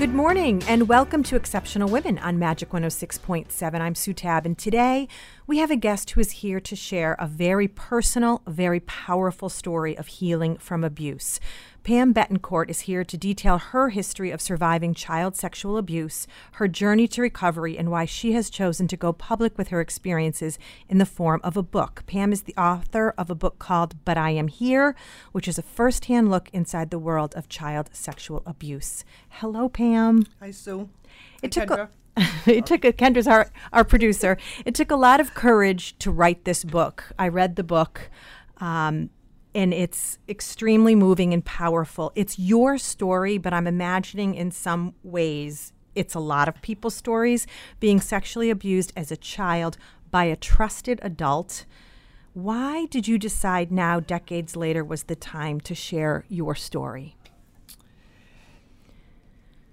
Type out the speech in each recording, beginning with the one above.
Good morning and welcome to Exceptional Women on Magic 106.7. I'm Sue Tab, and today we have a guest who is here to share a very personal, very powerful story of healing from abuse. Pam Bettencourt is here to detail her history of surviving child sexual abuse, her journey to recovery, and why she has chosen to go public with her experiences in the form of a book. Pam is the author of a book called But I Am Here, which is a firsthand look inside the world of child sexual abuse. Hello, Pam. Hi, Sue. It Hi, took Kendra. a, it took a, Kendra's our our producer. It took a lot of courage to write this book. I read the book, um, and it's extremely moving and powerful. It's your story, but I'm imagining in some ways it's a lot of people's stories being sexually abused as a child by a trusted adult. Why did you decide now, decades later, was the time to share your story?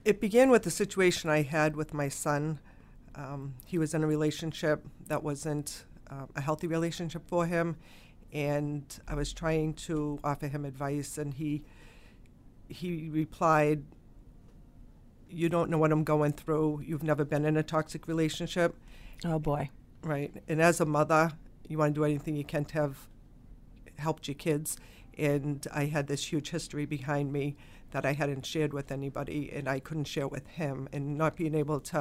It began with the situation I had with my son. Um, he was in a relationship that wasn't uh, a healthy relationship for him, and I was trying to offer him advice, and he he replied, "You don't know what I'm going through. You've never been in a toxic relationship, Oh boy. right? And as a mother, you want to do anything you can to have helped your kids. And I had this huge history behind me that I hadn't shared with anybody, and I couldn't share with him. And not being able to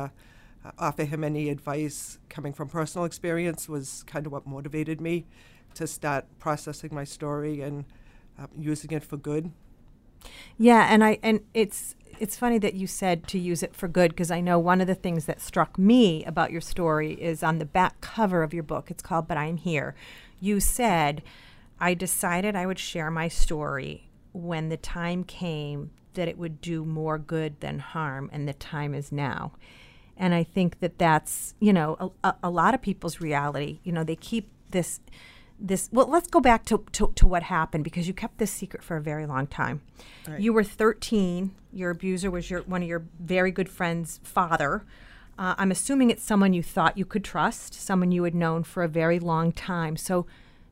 uh, offer him any advice coming from personal experience was kind of what motivated me to start processing my story and um, using it for good. Yeah, and I and it's it's funny that you said to use it for good because I know one of the things that struck me about your story is on the back cover of your book. It's called But I'm Here. You said, I decided I would share my story when the time came that it would do more good than harm, and the time is now. And I think that that's, you know, a, a lot of people's reality. You know, they keep this this well let's go back to, to, to what happened because you kept this secret for a very long time Right. you were 13 your abuser was your one of your very good friends father uh, i'm assuming it's someone you thought you could trust someone you had known for a very long time so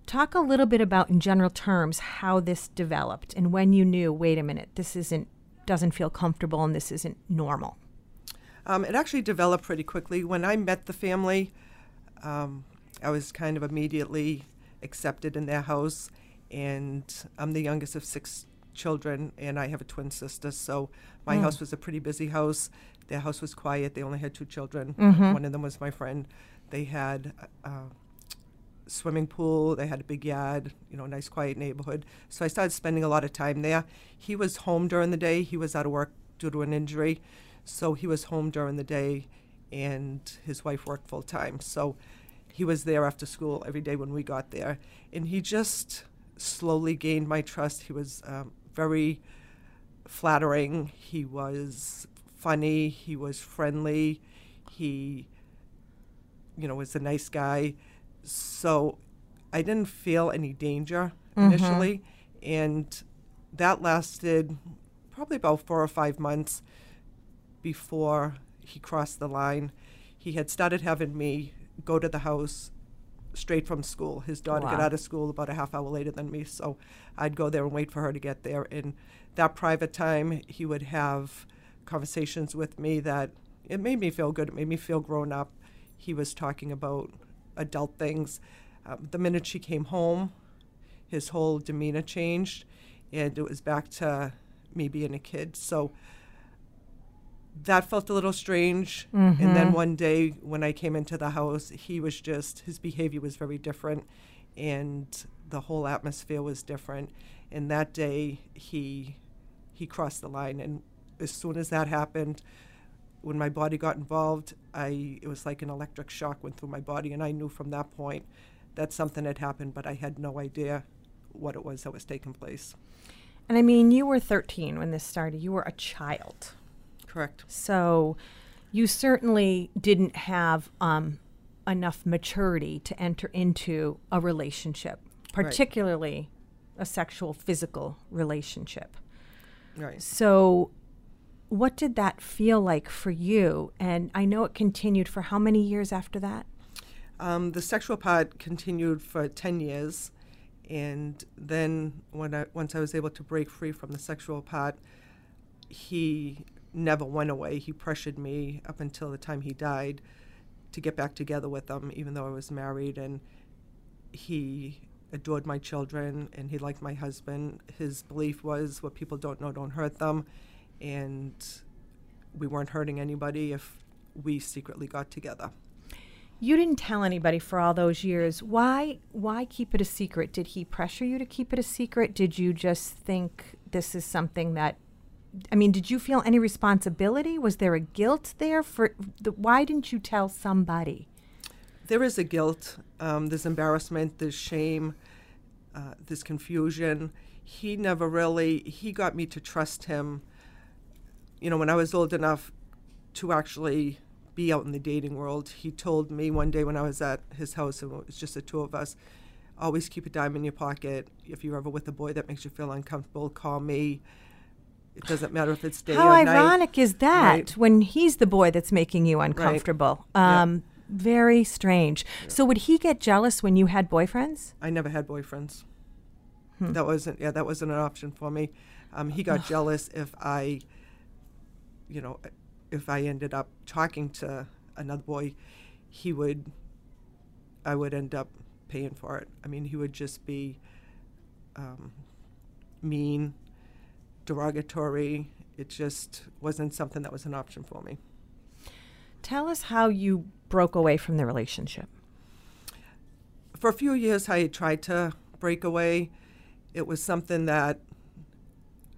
talk a little bit about in general terms how this developed and when you knew wait a minute this isn't doesn't feel comfortable and this isn't normal Um, it actually developed pretty quickly. When I met the family, um, I was kind of immediately accepted in their house, and I'm the youngest of six children, and I have a twin sister. So my hmm. house was a pretty busy house. Their house was quiet. They only had two children. Mm-hmm. One of them was my friend. They had a swimming pool. They had a big yard. You know, nice quiet neighborhood. So I started spending a lot of time there. He was home during the day. He was out of work due to an injury, so he was home during the day, and his wife worked full time. So he was there after school every day when we got there, and he just slowly gained my trust. He was um, very flattering. He was funny. He was friendly. He, you know, was a nice guy. So I didn't feel any danger initially, and that lasted probably about four or five months before he crossed the line. He had started having me go to the house straight from school. His daughter got out of school about a half hour later than me, so I'd go there and wait for her to get there. In that private time, he would have conversations with me that it made me feel good. It made me feel grown up. He was talking about adult things. Um, the minute she came home, his whole demeanor changed, and it was back to me being a kid. So that felt a little strange. And then mm-hmm. one day when I came into the house, he was just, his behavior was very different, and the whole atmosphere was different. And that day, he he crossed the line. And as soon as that happened, when my body got involved, I it was like an electric shock went through my body, and I knew from that point that something had happened, but I had no idea what it was that was taking place. And I mean, you were 13 when this started. You were a child. Correct. So you certainly didn't have um, enough maturity to enter into a relationship, particularly a sexual, physical relationship. Right. So, what did that feel like for you? And I know it continued for how many years after that? Um, the sexual part continued for 10 years. And then when I, once I was able to break free from the sexual part, he never went away. He pressured me up until the time he died to get back together with him, even though I was married. And he adored my children and he liked my husband. His belief was what people don't know don't hurt them. And we weren't hurting anybody if we secretly got together. You didn't tell anybody for all those years. Why why keep it a secret? Did he pressure you to keep it a secret? Did you just think this is something that I mean, did you feel any responsibility? Was there a guilt there for the, why didn't you tell somebody? There is a guilt. Um, there's embarrassment. There's shame. Uh, confusion. He never really. He got me to trust him. You know, when I was old enough to actually be out in the dating world, he told me one day when I was at his house and it was just the two of us, always keep a dime in your pocket. If you're ever with a boy that makes you feel uncomfortable, call me. It doesn't matter if it's day How or night. How ironic is that Right. when he's the boy that's making you uncomfortable? Yeah. Um, Very strange. So would he get jealous when you had boyfriends? I never had boyfriends. Hmm. That wasn't yeah, that wasn't an option for me. Um, he got jealous if I, you know, if I ended up talking to another boy, he would. I would end up paying for it. I mean, he would just be um, mean, derogatory. It just wasn't something that was an option for me. Tell us how you broke away from the relationship. for a few years I tried to break away. It was something that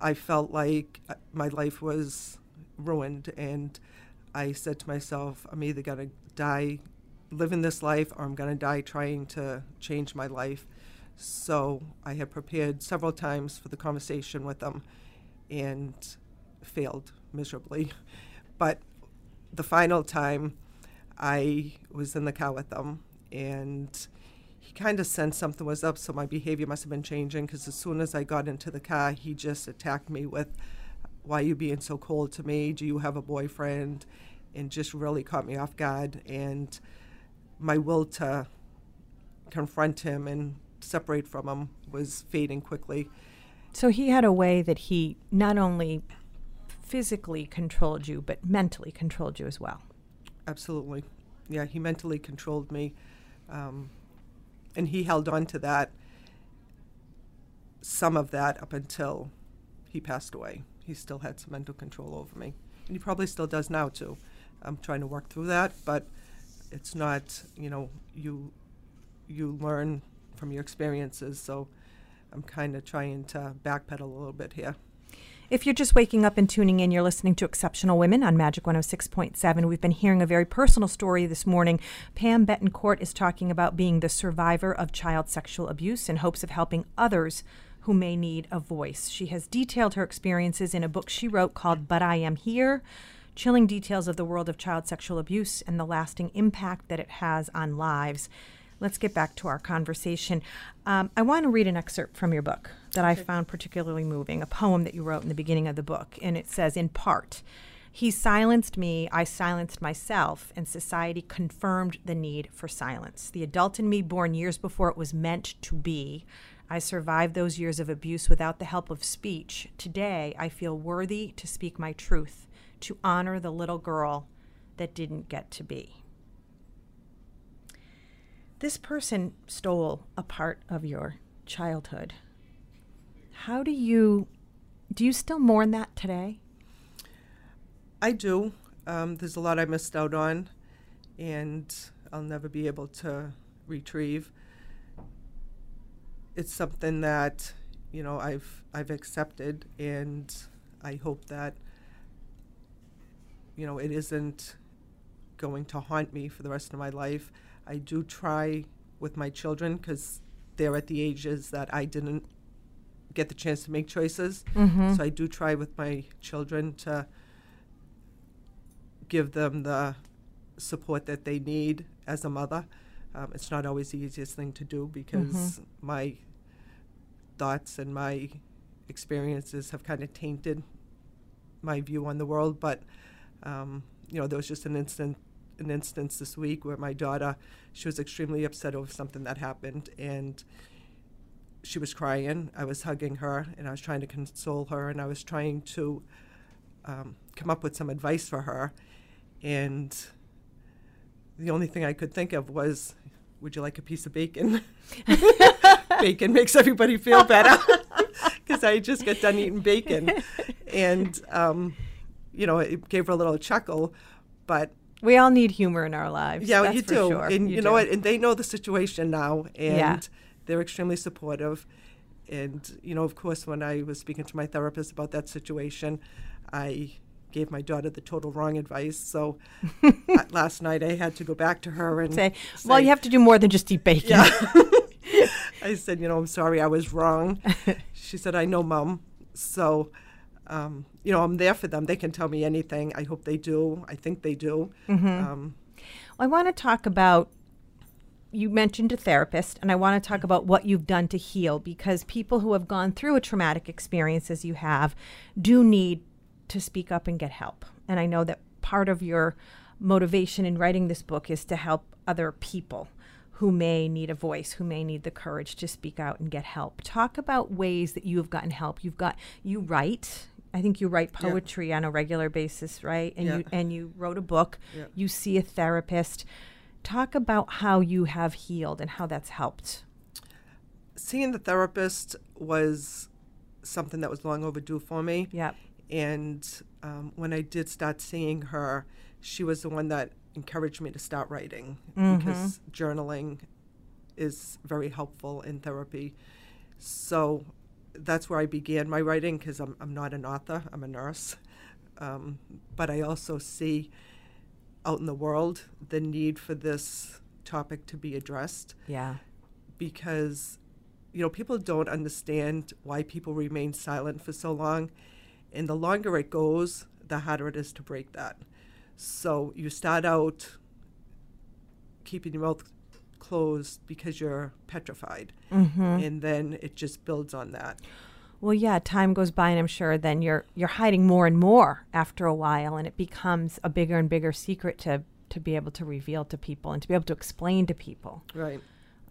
I felt like uh, my life was ruined, and I said to myself, I'm either going to die living this life or I'm going to die trying to change my life. So I had prepared several times for the conversation with them and failed miserably. But the final time, I was in the car with them, and he kind of sensed something was up, so my behavior must have been changing because as soon as I got into the car, he just attacked me with, Why are you being so cold to me? Do you have a boyfriend? And just really caught me off guard. And my will to confront him and separate from him was fading quickly. So he had a way that he not only physically controlled you, but mentally controlled you as well. Absolutely. Yeah, he mentally controlled me. Um, and he held on to that, some of that, up until he passed away. He still had some mental control over me. And he probably still does now, too. I'm trying to work through that, but it's not, you know, you, you learn from your experiences. So I'm kind of trying to backpedal a little bit here. If you're just waking up and tuning in, you're listening to Exceptional Women on Magic 106.7. We've been hearing a very personal story this morning. Pam Bettencourt is talking about being the survivor of child sexual abuse in hopes of helping others who may need a voice. She has detailed her experiences in a book she wrote called But I Am Here chilling details of the world of child sexual abuse and the lasting impact that it has on lives. Let's get back to our conversation. Um, I want to read an excerpt from your book that I found particularly moving, a poem that you wrote in the beginning of the book. And it says, in part, He silenced me, I silenced myself, and society confirmed the need for silence. The adult in me, born years before it was meant to be, I survived those years of abuse without the help of speech. Today, I feel worthy to speak my truth, to honor the little girl that didn't get to be this person stole a part of your childhood. How do you do you still mourn that today? I do. Um, there's a lot I missed out on, and I'll never be able to retrieve. It's something that you know I've I've accepted, and I hope that you know it isn't going to haunt me for the rest of my life. I do try with my children because they're at the ages that I didn't get the chance to make choices. Mm-hmm. So I do try with my children to give them the support that they need as a mother. Um, it's not always the easiest thing to do because my thoughts and my experiences have kind of tainted my view on the world. But um, you know, there was just an instant, an instance this week where my daughter, she was extremely upset over something that happened, and she was crying. I was hugging her, and I was trying to console her, and I was trying to um, come up with some advice for her, and the only thing I could think of was, "Would you like a piece of bacon?" bacon makes everybody feel better because I just got done eating bacon, and um, you know, it gave her a little chuckle, but We all need humor in our lives. yeah, that's you for do, sure. and you, know do. what? And they know the situation now, and Yeah. they're extremely supportive. And you know, of course, when I was speaking to my therapist about that situation, I gave my daughter the total wrong advice. So last night I had to go back to her and Say, well, you have to do more than just eat bacon. Yeah. I said, you know, I'm sorry, I was wrong. she said, I know, Mom. So, um, you know, I'm there for them. They can tell me anything. I hope they do. I think they do. Mm-hmm. Um, I want to talk about. You mentioned a therapist, and I want to talk about what you've done to heal because people who have gone through a traumatic experience as you have do need to speak up and get help. And I know that part of your motivation in writing this book is to help other people who may need a voice, who may need the courage to speak out and get help. Talk about ways that you have gotten help. You've got you write. I think you write Yeah. poetry on a regular basis, right? And Yeah. you and you wrote a book. Yeah. You see a therapist. Talk about how you have healed and how that's helped. seeing the therapist was something that was long overdue for me. Yep. And um, when I did start seeing her, she was the one that encouraged me to start writing because journaling is very helpful in therapy. So that's where I began my writing because I'm, I'm not an author, I'm a nurse. Um, but I also see out in the world the need for this topic to be addressed Yeah. because you know people don't understand why people remain silent for so long and the longer it goes the harder it is to break that so you start out keeping your mouth closed because you're petrified. And then it just builds on that. Well, yeah, time goes by and I'm sure then you're you're hiding more and more after a while and it becomes a bigger and bigger secret to to be able to reveal to people and to be able to explain to people. right.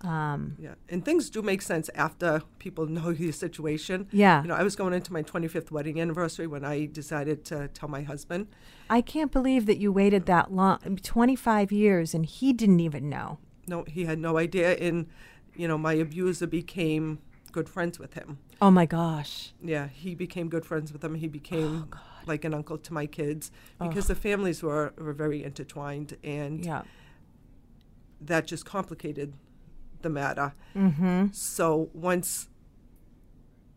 Um, yeah. And things do make sense after people know your situation. Yeah. you know i was going into my 25th wedding anniversary when i decided to tell my husband. I can't believe that you waited that long 25 years and he didn't even know. No he had no idea and you know my abuser became good friends with him Oh my gosh. yeah he became good friends with him he became like an uncle to my kids because the families were, were very intertwined and Yeah. that just complicated the matter Mhm. so once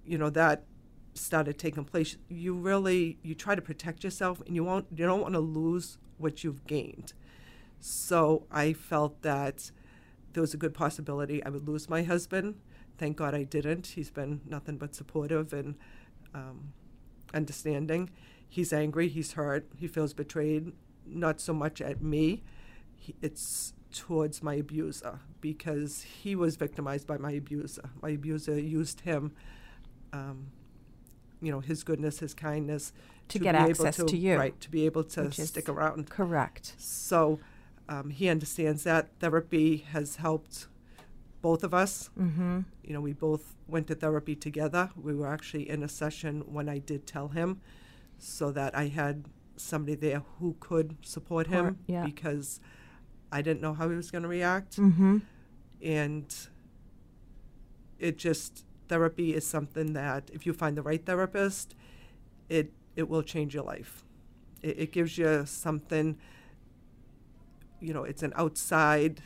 you know that started taking place you really you try to protect yourself and you won't you don't want to lose what you've gained so i felt that there was a good possibility i would lose my husband thank god i didn't he's been nothing but supportive and um, understanding he's angry he's hurt he feels betrayed not so much at me he, it's towards my abuser because he was victimized by my abuser. My abuser used him, um, you know, his goodness, his kindness To get be able access to you, right? To be able to stick around. Correct. So um, he understands that therapy has helped both of us. Mhm. You know, we both went to therapy together. We were actually in a session when I did tell him, so that I had somebody there who could support him Support, yeah. because I didn't know how he was going to react Mhm. and it just therapy is something that if you find the right therapist it it will change your life it, it gives you something you know it's an outside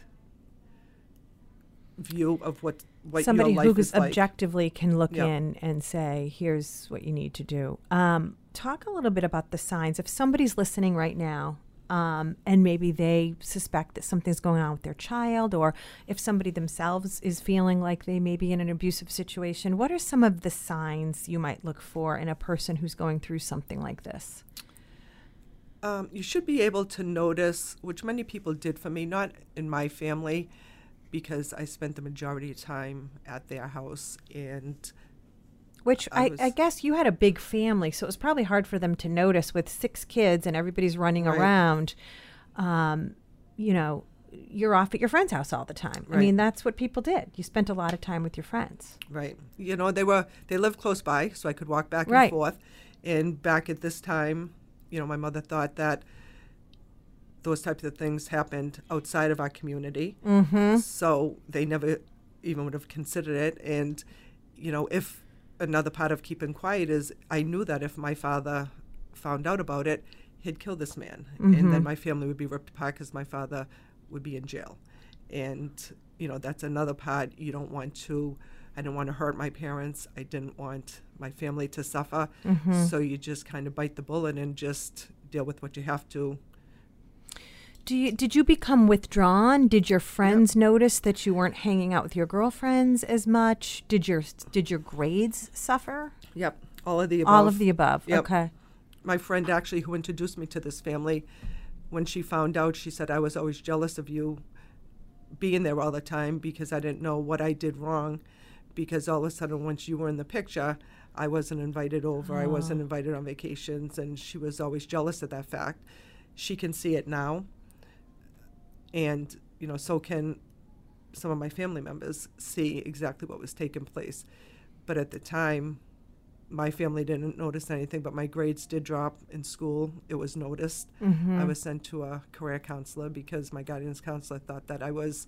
view of what what Somebody your life who is like objectively can look Yeah. in and say, "Here's what you need to do." Um, talk a little bit about the signs. If somebody's listening right now, um, and maybe they suspect that something's going on with their child, or if somebody themselves is feeling like they may be in an abusive situation, what are some of the signs you might look for in a person who's going through something like this? Um, you should be able to notice, which many people did for me, not in my family, because I spent the majority of time at their house and Which I I, I guess you had a big family, so it was probably hard for them to notice with six kids and everybody's running Right. around. Um, you know, you're off at your friend's house all the time. I mean, that's what people did. You spent a lot of time with your friends. Right. You know, they were they lived close by, so I could walk back and Right. forth. And back at this time, you know, my mother thought that those types of things happened outside of our community. Mm-hmm. So they never even would have considered it. And, you know, if another part of keeping quiet is I knew that if my father found out about it, he'd kill this man. And then my family would be ripped apart because my father would be in jail. And, you know, that's another part. You don't want to, I didn't want to hurt my parents. I didn't want my family to suffer. Mm-hmm. So you just kind of bite the bullet and just deal with what you have to Do you did you become withdrawn? Did your friends notice that you weren't hanging out with your girlfriends as much? Did your did your grades suffer? Yep, all of the above. All of the above. Yep. Okay. My friend actually, who introduced me to this family, when she found out, she said, I was always jealous of you being there all the time because I didn't know what I did wrong. Because all of a sudden, once you were in the picture, I wasn't invited over, I wasn't oh. invited on vacations, and she was always jealous of that fact. She can see it now, and you know, so can some of my family members see exactly what was taking place. But at the time, my family didn't notice anything, but my grades did drop in school. It was noticed. I mm-hmm. was sent to a career counselor because my guidance counselor thought that I was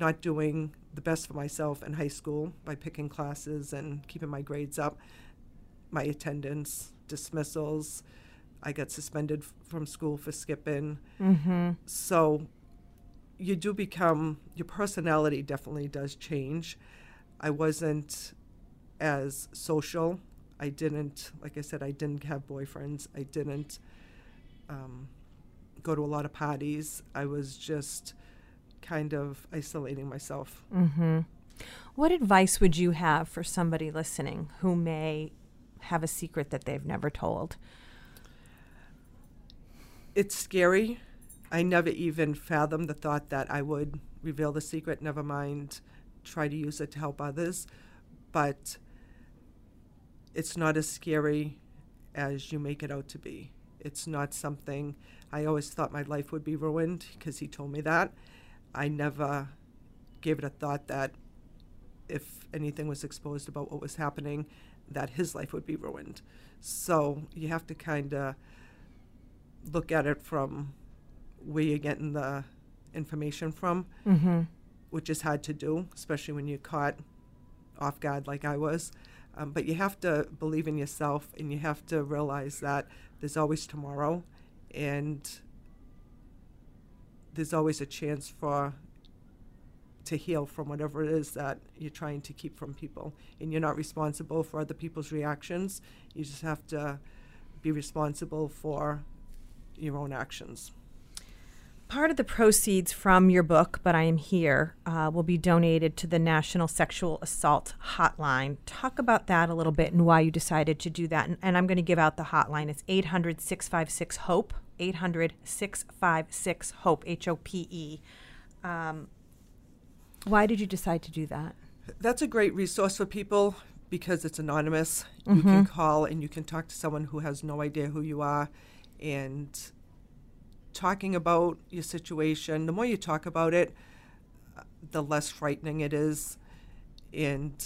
not doing the best for myself in high school by picking classes and keeping my grades up. My attendance, dismissals, I got suspended f- from school for skipping. Mm-hmm. So you do become, your personality definitely does change. I wasn't as social. I didn't, like I said, I didn't have boyfriends. I didn't um, go to a lot of parties. I was just kind of isolating myself. Mm-hmm. What advice would you have for somebody listening who may have a secret that they've never told? It's scary. I never even fathomed the thought that I would reveal the secret, never mind try to use it to help others. But it's not as scary as you make it out to be. It's not something I always thought my life would be ruined because he told me that. I never gave it a thought that if anything was exposed about what was happening, that his life would be ruined. So you have to kind of look at it from where you're getting the information from, Mm-hmm. which is hard to do, especially when you're caught off guard like I was. Um, but you have to believe in yourself and you have to realize that there's always tomorrow and there's always a chance for to heal from whatever it is that you're trying to keep from people. And you're not responsible for other people's reactions. You just have to be responsible for your own actions Part of the proceeds from your book, But I Am Here, uh, will be donated to the National Sexual Assault Hotline. Talk about that a little bit and why you decided to do that. And, and I'm going to give out the hotline. It's 800 656 HOPE, 800 656 HOPE, H O P E. Um, Why did you decide to do that? That's a great resource for people because it's anonymous. You can call and you can talk to someone who has no idea who you are and talking about your situation. The more you talk about it, the less frightening it is. And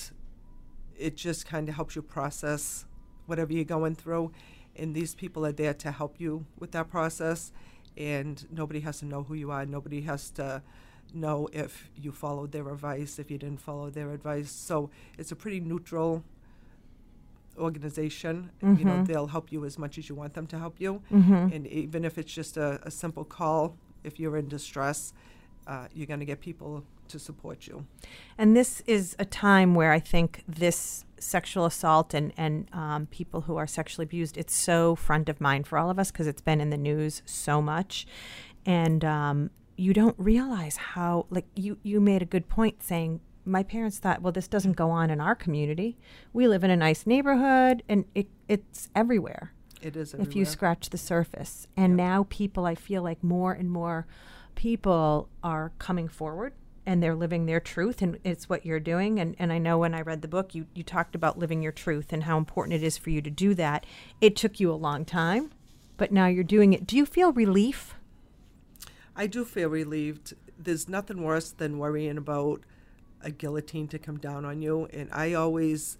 it just kind of helps you process whatever you're going through. And these people are there to help you with that process. And nobody has to know who you are. Nobody has to know if you followed their advice, if you didn't follow their advice. So it's a pretty neutral organization. You know, they'll help you as much as you want them to help you. And even if it's just a, a simple call, if you're in distress, uh, you're going to get people to support you. And this is a time where I think this sexual assault and and um, people who are sexually abused it's so front of mind for all of us because it's been in the news so much, and um, you don't realize how like you you made a good point saying my parents thought well this doesn't go on in our community we live in a nice neighborhood and it it's everywhere It is if you scratch the surface. And Yep. now people, I feel like more and more people are coming forward and they're living their truth and it's what you're doing. And, and I know when I read the book, you, you talked about living your truth and how important it is for you to do that. It took you a long time, but now you're doing it. Do you feel relief? I do feel relieved. There's nothing worse than worrying about a guillotine to come down on you. And I always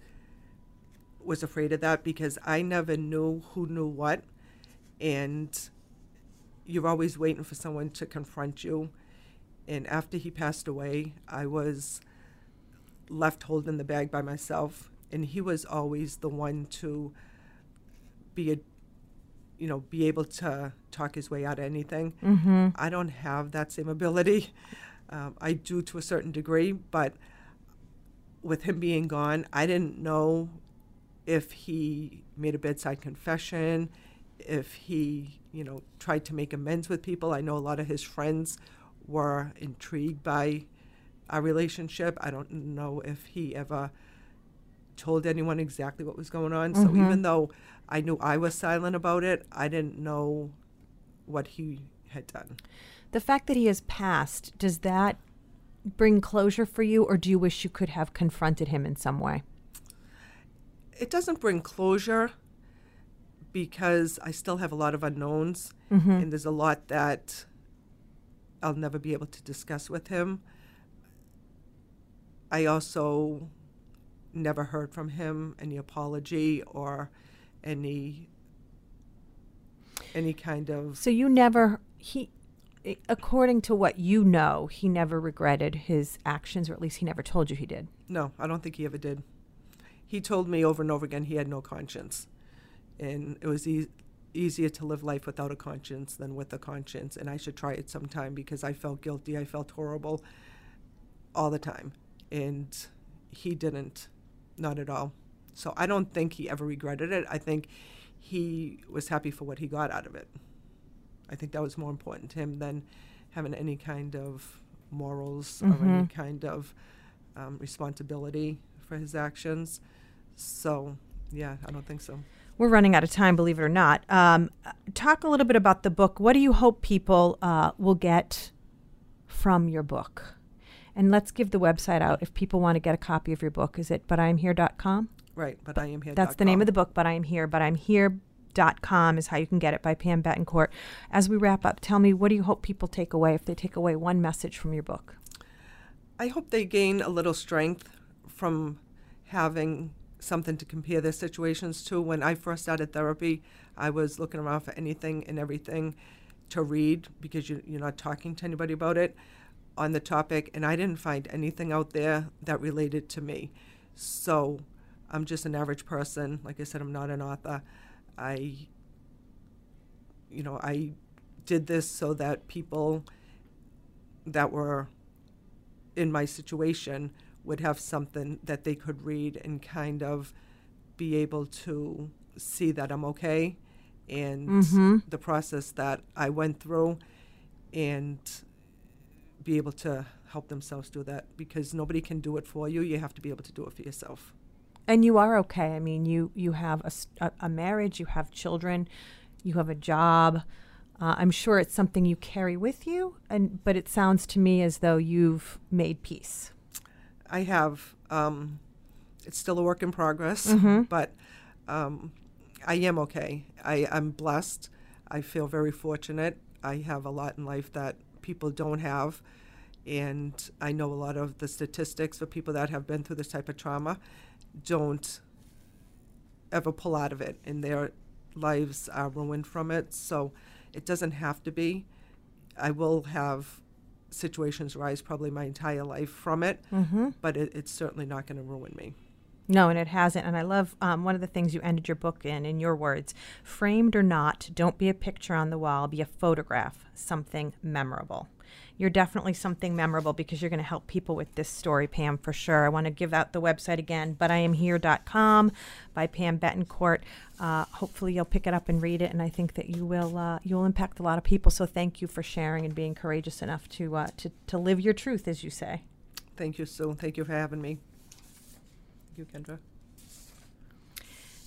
was afraid of that because I never knew who knew what. And you're always waiting for someone to confront you. And after he passed away, I was left holding the bag by myself. And he was always the one to be a you know, be able to talk his way out of anything. Mm-hmm. I don't have that same ability. Um, I do to a certain degree, but with him being gone, I didn't know if he made a bedside confession, if he, you know, tried to make amends with people. I know a lot of his friends were intrigued by our relationship. I don't know if he ever told anyone exactly what was going on. So Mhm. even though I knew I was silent about it, I didn't know what he had done. The fact that he has passed, does that bring closure for you, or do you wish you could have confronted him in some way? It doesn't bring closure because I still have a lot of unknowns, Mm-hmm. and there's a lot that I'll never be able to discuss with him. I also never heard from him any apology or any any kind of So you never he according to what you know, he never regretted his actions or at least he never told you he did. No, I don't think he ever did. He told me over and over again he had no conscience. And it was e- easier to live life without a conscience than with a conscience. And I should try it sometime because I felt guilty. I felt horrible all the time. And he didn't, not at all. So I don't think he ever regretted it. I think he was happy for what he got out of it. I think that was more important to him than having any kind of morals or any Mhm. kind of um, responsibility for his actions. So, yeah, I don't think so. We're running out of time, believe it or not. Um, talk a little bit about the book. What do you hope people uh, will get from your book? And let's give the website out if people want to get a copy of your book. Is it butimhere.com? Right, but I am here. That's the name of the book, But I Am Here. But I'm Here.com is how you can get it by Pam Bettencourt. As we wrap up, tell me what do you hope people take away if they take away one message from your book? I hope they gain a little strength from having something to compare their situations to. When I first started therapy, I was looking around for anything and everything to read because you, you're not talking to anybody about it on the topic, and I didn't find anything out there that related to me. So I'm just an average person. Like I said, I'm not an author. I, you know, I did this so that people that were in my situation would have something that they could read and kind of be able to see that I'm okay and Mhm. the process that I went through and be able to help themselves do that because nobody can do it for you. You have to be able to do it for yourself. And you are okay. I mean, you you have a marriage, you have children, you have a job. Uh, I'm sure it's something you carry with you, and but it sounds to me as though you've made peace. I have. Um, it's still a work in progress, Mhm. but um, I am okay. I, I'm blessed. I feel very fortunate. I have a lot in life that people don't have. And I know a lot of the statistics for people that have been through this type of trauma don't ever pull out of it, and their lives are ruined from it. So it doesn't have to be. I will have situations rise probably my entire life from it Mm-hmm. but it, it's certainly not going to ruin me. No, and it hasn't. And I love um, one of the things you ended your book in, in your words framed or not, don't be a picture on the wall, be a photograph, something memorable. You're definitely something memorable because you're going to help people with this story, Pam, for sure. I want to give out the website again, butiamhere.com by Pam Bettencourt. Uh, hopefully, you'll pick it up and read it, and I think that you will uh, you will impact a lot of people. So, thank you for sharing and being courageous enough to uh, to to live your truth, as you say. Thank you, Sue. Thank you for having me. Thank you, Kendra.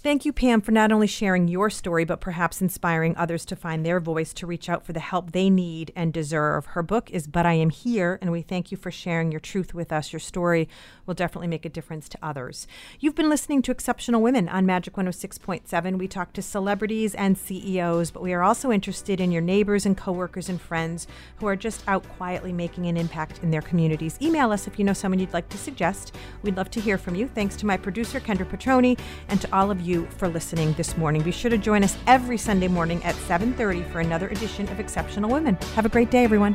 Thank you, Pam, for not only sharing your story, but perhaps inspiring others to find their voice to reach out for the help they need and deserve. Her book is But I Am Here, and we thank you for sharing your truth with us. Your story will definitely make a difference to others. You've been listening to Exceptional Women on Magic 106.7. We talk to celebrities and CEOs, but we are also interested in your neighbors and coworkers and friends who are just out quietly making an impact in their communities. Email us if you know someone you'd like to suggest. We'd love to hear from you. Thanks to my producer, Kendra Petroni, and to all of you you for listening this morning. Be sure to join us every Sunday morning at 7:30 for another edition of Exceptional Women. Have a great day, everyone.